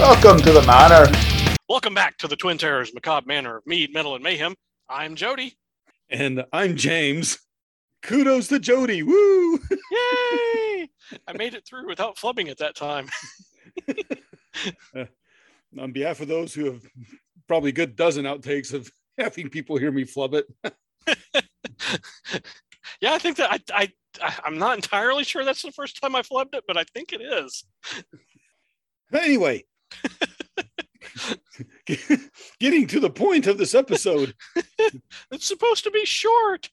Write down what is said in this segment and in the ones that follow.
Welcome to the manor. Welcome back to the Twin Terrors Macabre Manor of Mead, Metal, and Mayhem. I'm Jody. And I'm James. Kudos to Jody. Woo! Yay! I made it through without flubbing at that time. Uh, on behalf of those who have probably a good dozen outtakes of having people hear me flub it. yeah, I think that I, I I I'm not entirely sure that's the first time I flubbed it, but I think it is. Anyway, getting to the point of this episode, It's supposed to be short.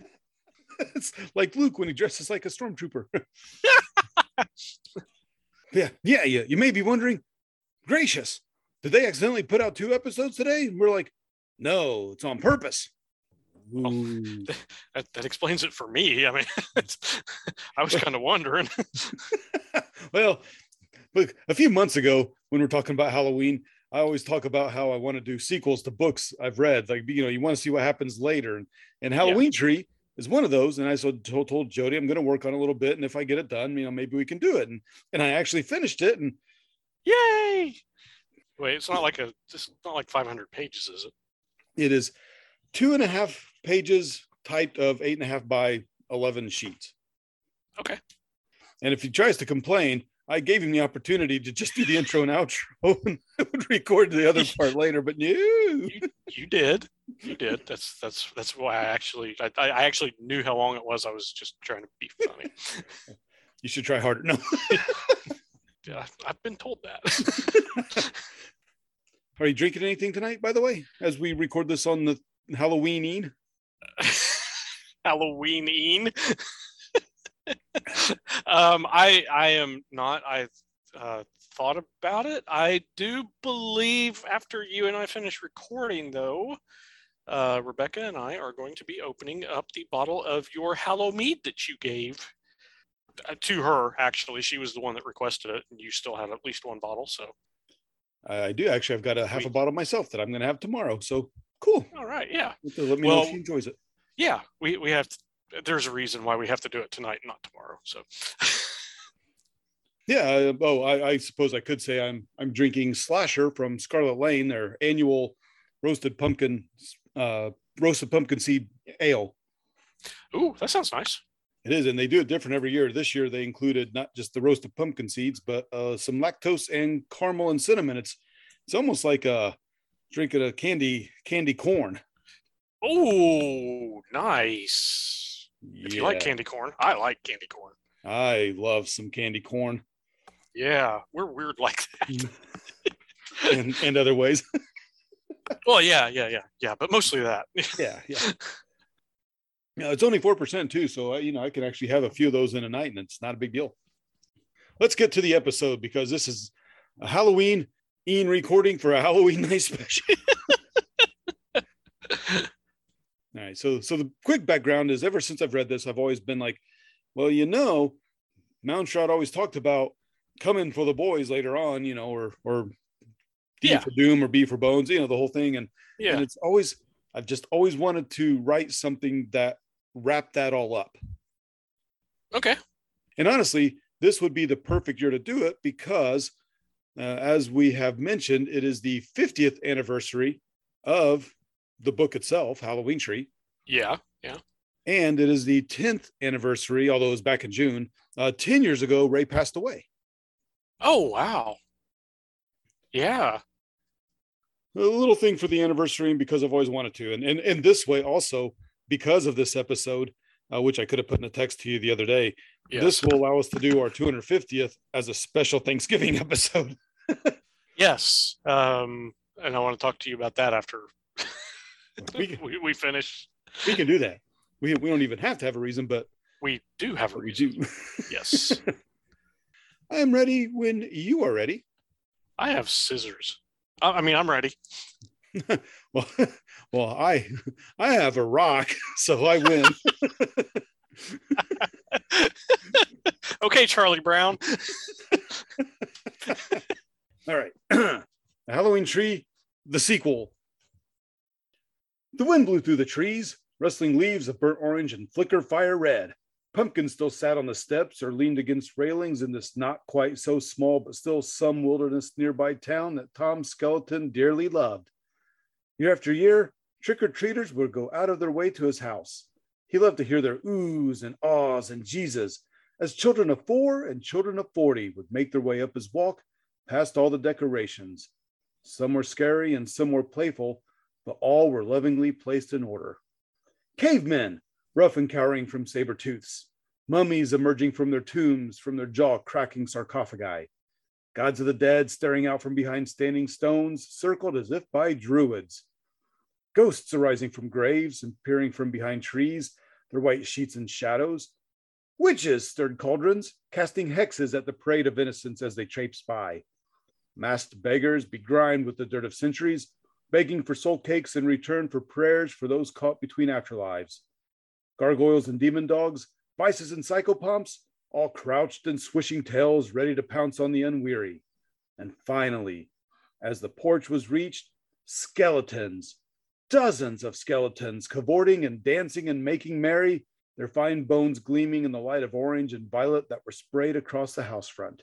it's like Luke when he dresses like a stormtrooper. yeah, yeah, yeah. You may be wondering, gracious, did they accidentally put out two episodes today? And we're like, no, it's on purpose. Ooh. That, that explains it for me. I mean, I was kind of wondering. well, look, a few months ago, when we're talking about Halloween, I always talk about how I want to do sequels to books I've read. Like, you know, you want to see what happens later. And, and Halloween Tree is one of those. And I so told, told Jody, I'm going to work on it a little bit. And if I get it done, you know, maybe we can do it. And, and I actually finished it. And Yay! Wait, it's not like a it's not like 500 pages, is it? it is two and a half pages typed of eight and a half by 11 sheets. Okay. And if he tries to complain, I gave him the opportunity to just do the intro and outro and I would record the other part later, but no. You, you did. You did. That's that's that's why I actually I, I actually knew how long it was. I was just trying to be funny. You should try harder. No. yeah, I've been told that. Are you drinking anything tonight, by the way, as we record this on the Halloween Eve? Halloween um, I I am not. I uh, thought about it. I do believe after you and I finish recording, though, uh, Rebecca and I are going to be opening up the bottle of your Hallow Mead that you gave uh, to her. Actually, she was the one that requested it, and you still have at least one bottle. So, I do actually. I've got a half a bottle myself that I'm going to have tomorrow. So cool. all right, yeah, Let me know if she enjoys it. yeah. We we have. There's a reason why we have to do it tonight, not tomorrow. So, Yeah. Oh, I, I suppose I could say I'm I'm drinking Slasher from Scarlet Lane, their annual roasted pumpkin, uh, roasted pumpkin seed ale. ooh, that sounds nice. It is, and they do it different every year. This year they included not just the roasted pumpkin seeds, but uh, some lactose and caramel and cinnamon. It's it's almost like uh drinking a candy candy corn. Oh, nice. If you like candy corn, I like candy corn. I love some candy corn Yeah, we're weird like that. and, and other ways. well, yeah, yeah, yeah, yeah, but mostly that. yeah, yeah. Yeah, it's only four percent too, so I, you know I can actually have a few of those in a night, and it's not a big deal. Let's get to the episode because this is a Halloween Ian recording for a Halloween night special. All right, so so the quick background is ever since I've read this, I've always been like, well, you know, Moundshroud always talked about coming for the boys later on, you know, or or D Yeah. for Doom or B for Bones, you know, the whole thing, and yeah, and it's always I've just always wanted to write something that wrapped that all up. okay. And honestly, this would be the perfect year to do it because, uh, as we have mentioned, it is the 50th anniversary of the book itself, Halloween Tree, Yeah, yeah. and it is the 10th anniversary, although it was back in June. Uh, 10 years ago, Ray passed away. Oh wow. Yeah. a little thing for the anniversary because I've always wanted to. And and, and this way also, because of this episode, uh, which I could have put in a text to you the other day, this will allow us to do our 250th as a special Thanksgiving episode. yes. Um, and I want to talk to you about that after We can, we, we finish. we can do that. We, we don't even have to have a reason, but We do have a we reason. do. Yes. I am ready when you are ready. I have scissors. I, I mean, I'm ready. Well, well, I I have a rock, so I win. okay, Charlie Brown. All right. the Halloween Tree, the sequel. The wind blew through the trees, rustling leaves of burnt orange and flicker fire red. Pumpkin still sat on the steps or leaned against railings in this not quite so small but still some wilderness nearby town that Tom Skelton dearly loved. Year after year, trick or treaters would go out of their way to his house. He loved to hear their oohs and ahs and Jesus as children of four and children of 40 would make their way up his walk past all the decorations. Some were scary and some were playful, but all were lovingly placed in order. Cavemen, rough and cowering from saber tooths, mummies emerging from their tombs, from their jaw cracking sarcophagi, gods of the dead staring out from behind standing stones, circled as if by druids, ghosts arising from graves and peering from behind trees, their white sheets and shadows, Witches stirred cauldrons, casting hexes at the parade of innocents as they traipsed by. Masked beggars, begrimed with the dirt of centuries, begging for soul cakes in return for prayers for those caught between afterlives. Gargoyles and demon dogs, vices and psychopomps, all crouched and swishing tails ready to pounce on the unweary. And finally, as the porch was reached, skeletons, dozens of skeletons cavorting and dancing and making merry their fine bones gleaming in the light of orange and violet that were sprayed across the house front.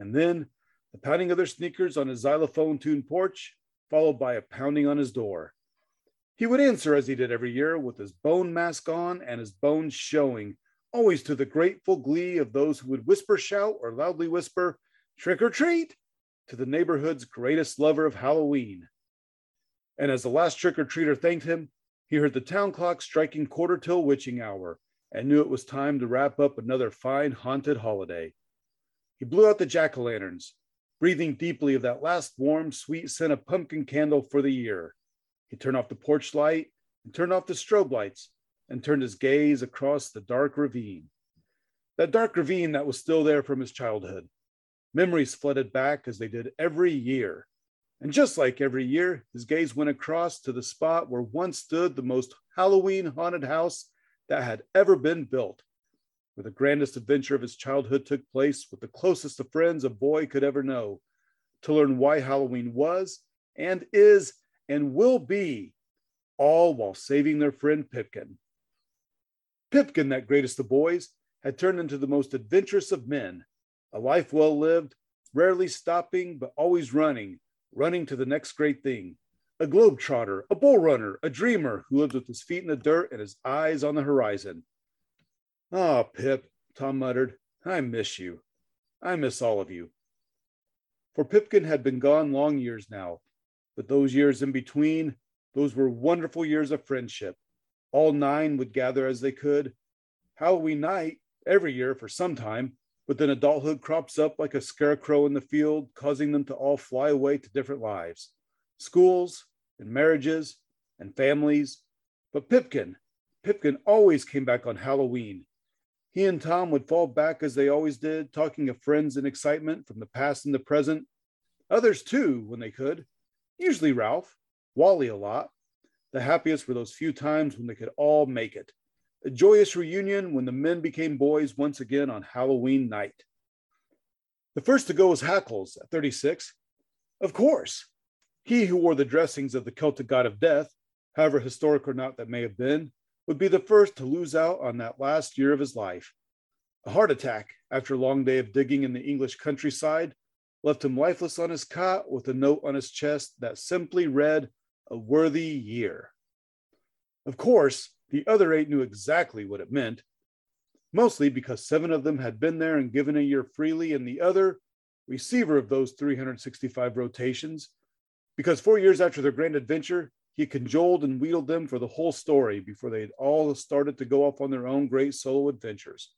And then the pounding of their sneakers on a xylophone tuned porch, followed by a pounding on his door. He would answer as he did every year with his bone mask on and his bones showing, always to the grateful glee of those who would whisper, shout, or loudly whisper, trick or treat, to the neighborhood's greatest lover of Halloween. And as the last trick or treater thanked him, he heard the town clock striking quarter till witching hour and knew it was time to wrap up another fine haunted holiday. He blew out the jack o' lanterns, breathing deeply of that last warm, sweet scent of pumpkin candle for the year. He turned off the porch light and turned off the strobe lights and turned his gaze across the dark ravine. That dark ravine that was still there from his childhood. Memories flooded back as they did every year and just like every year, his gaze went across to the spot where once stood the most Halloween haunted house that had ever been built, where the grandest adventure of his childhood took place with the closest of friends a boy could ever know, to learn why Halloween was and is and will be, all while saving their friend Pipkin. Pipkin, that greatest of boys, had turned into the most adventurous of men, a life well lived, rarely stopping but always running running to the next great thing. A globetrotter, a bull runner, a dreamer who lived with his feet in the dirt and his eyes on the horizon. Ah, oh, Pip, Tom muttered, I miss you. I miss all of you. For Pipkin had been gone long years now, but those years in between, those were wonderful years of friendship. All nine would gather as they could. Halloween night, every year for some time, but then adulthood crops up like a scarecrow in the field, causing them to all fly away to different lives schools and marriages and families. But Pipkin, Pipkin always came back on Halloween. He and Tom would fall back as they always did, talking of friends and excitement from the past and the present. Others too, when they could. Usually Ralph, Wally a lot. The happiest were those few times when they could all make it a joyous reunion when the men became boys once again on Halloween night. The first to go was Hackles at 36. Of course, he who wore the dressings of the Celtic god of death, however historic or not that may have been, would be the first to lose out on that last year of his life. A heart attack after a long day of digging in the English countryside left him lifeless on his cot with a note on his chest that simply read, A worthy year. Of course, the other eight knew exactly what it meant, mostly because seven of them had been there and given a year freely, and the other, receiver of those 365 rotations, because four years after their grand adventure, he cajoled and wheedled them for the whole story before they had all started to go off on their own great solo adventures.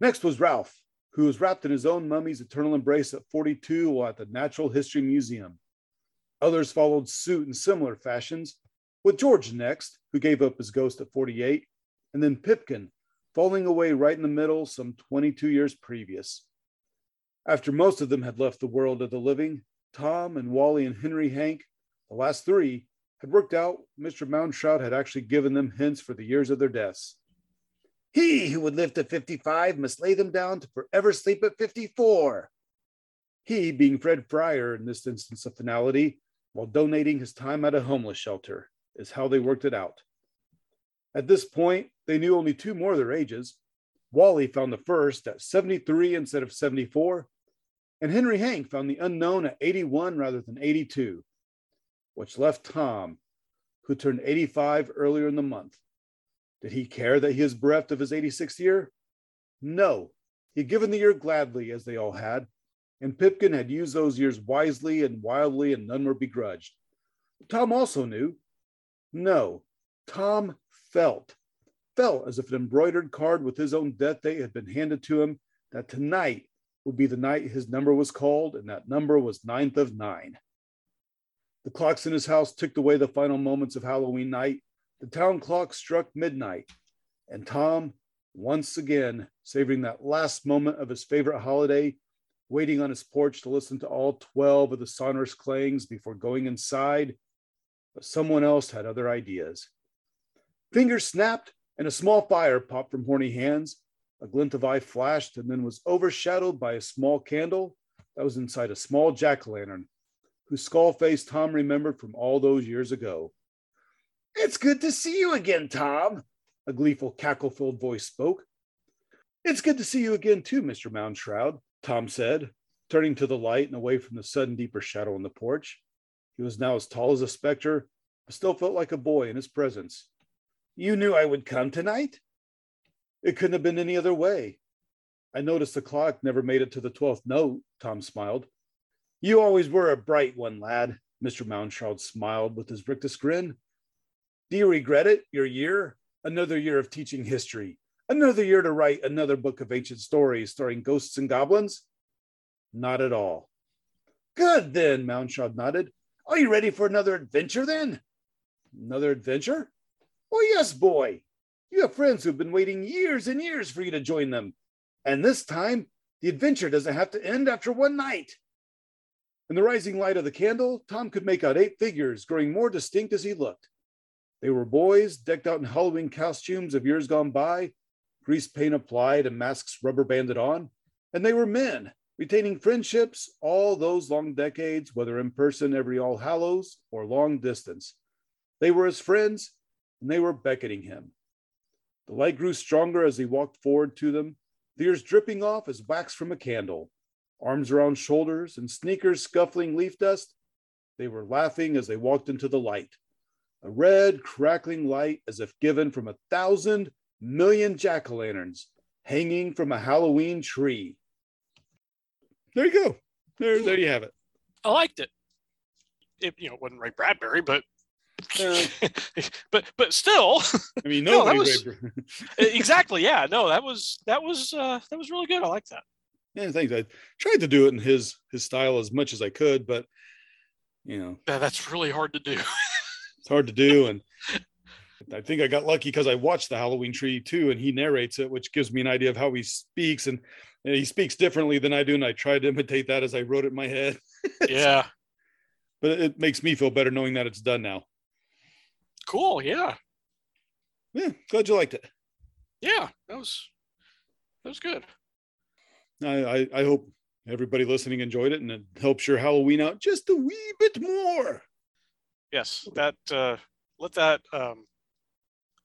Next was Ralph, who was wrapped in his own mummy's eternal embrace at 42 while at the Natural History Museum. Others followed suit in similar fashions, with George next, who gave up his ghost at 48, and then Pipkin, falling away right in the middle some 22 years previous. After most of them had left the world of the living, Tom and Wally and Henry Hank, the last three, had worked out Mr. Moundshroud had actually given them hints for the years of their deaths. He who would live to 55 must lay them down to forever sleep at 54. He being Fred Fryer in this instance of finality, while donating his time at a homeless shelter is how they worked it out. At this point, they knew only two more of their ages. Wally found the first at 73 instead of 74, and Henry Hank found the unknown at 81 rather than 82, which left Tom, who turned 85 earlier in the month. Did he care that he was bereft of his 86th year? No, he'd given the year gladly, as they all had, and Pipkin had used those years wisely and wildly, and none were begrudged. Tom also knew. No, Tom felt, felt as if an embroidered card with his own death date had been handed to him, that tonight would be the night his number was called, and that number was ninth of nine. The clocks in his house ticked away the final moments of Halloween night. The town clock struck midnight, and Tom, once again, savoring that last moment of his favorite holiday, waiting on his porch to listen to all 12 of the sonorous clangs before going inside. But someone else had other ideas. Fingers snapped, and a small fire popped from horny hands. A glint of eye flashed and then was overshadowed by a small candle that was inside a small jack o' lantern, whose skull face Tom remembered from all those years ago. It's good to see you again, Tom, a gleeful, cackle filled voice spoke. It's good to see you again, too, Mr. Moundshroud, Tom said, turning to the light and away from the sudden deeper shadow on the porch. He was now as tall as a specter, but still felt like a boy in his presence. You knew I would come tonight? It couldn't have been any other way. I noticed the clock never made it to the 12th note, Tom smiled. You always were a bright one, lad, Mr. Moundshroud smiled with his rictus grin. Do you regret it, your year? Another year of teaching history, another year to write another book of ancient stories starring ghosts and goblins? Not at all. Good then, Moundshroud nodded. Are you ready for another adventure then? Another adventure? Oh, yes, boy. You have friends who've been waiting years and years for you to join them. And this time, the adventure doesn't have to end after one night. In the rising light of the candle, Tom could make out eight figures, growing more distinct as he looked. They were boys decked out in Halloween costumes of years gone by, grease paint applied and masks rubber banded on. And they were men, retaining friendships all those long decades, whether in person every All Hallows or long distance. They were his friends, and they were beckoning him. The light grew stronger as he walked forward to them, tears dripping off as wax from a candle, arms around shoulders and sneakers scuffling leaf dust. They were laughing as they walked into the light, a red, crackling light as if given from a thousand million jack o' lanterns hanging from a Halloween tree. There you go. There, there you have it. I liked it. It you know it wasn't Ray Bradbury, but Uh, but but still I mean, No, that was- exactly yeah no that was that was uh that was really good i like that yeah, things. I tried to do it in his his style as much as I could, but you know, Yeah, that's really hard to do it's hard to do. And I think I got lucky because I watched the Halloween tree too, and he narrates it, which gives me an idea of how he speaks. And know, he speaks differently than I do, and I tried to imitate that as I wrote it in my head. yeah But it makes me feel better knowing that it's done now. cool yeah Yeah, glad you liked it. yeah that was that was good I, I, I hope everybody listening enjoyed it and it helps your Halloween out just a wee bit more. yes that uh let that um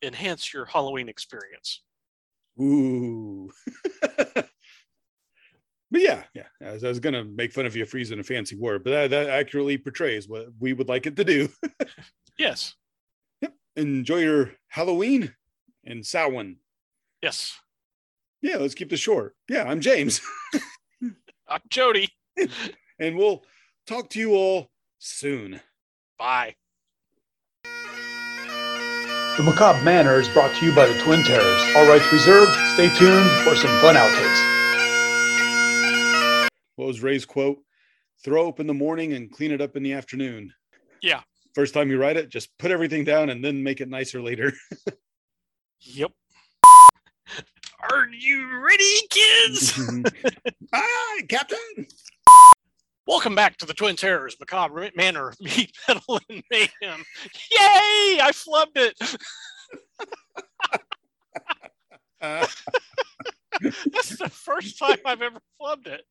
enhance your halloween experience Ooh. but yeah, yeah. I was, I was gonna make fun of you freezing a fancy word, but that, that accurately portrays what we would like it to do. yes Yep. Enjoy your Halloween and Samhain. yes Yeah, let's keep this short. Yeah, I'm James, i'm jody and we'll talk to you all soon. bye The Macabre Manor is brought to you by the Twin Terrors. All rights reserved. Stay tuned for some fun outtakes. What was Ray's quote? Throw up in the morning and clean it up in the afternoon. Yeah. First time you write it, just put everything down and then make it nicer later. yep are you ready kids Hi, Captain. Welcome back to the Twin Terrors Macabre Manor Meat Metal and Mayhem. Yay! I flubbed it. Uh, That's the first time I've ever flubbed it.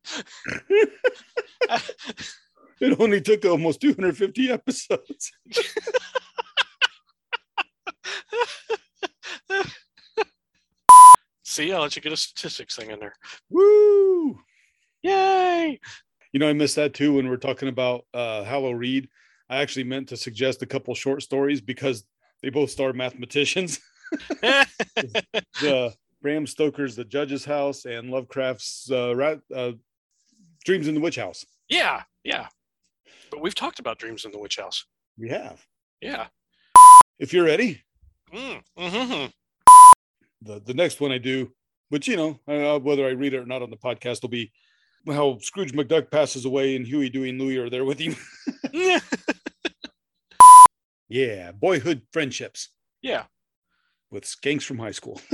it only took almost 250 episodes. See, I'll let you get a statistics thing in there. Woo! Yay! You know, I missed that too when we're talking about uh Hallow Reed. I actually meant to suggest a couple short stories because they both star mathematicians. the Bram Stoker's The Judge's House and Lovecraft's uh, Rat, uh, Dreams in the Witch House. yeah, yeah. But we've talked about Dreams in the Witch House. We have. Yeah. If you're ready, Mm, hmm the the next one I do, which you know, uh, whether I read it or not on the podcast, will be how Scrooge McDuck passes away and Huey, Dewey, and Louie are there with him. yeah, boyhood friendships yeah. with skanks from high school.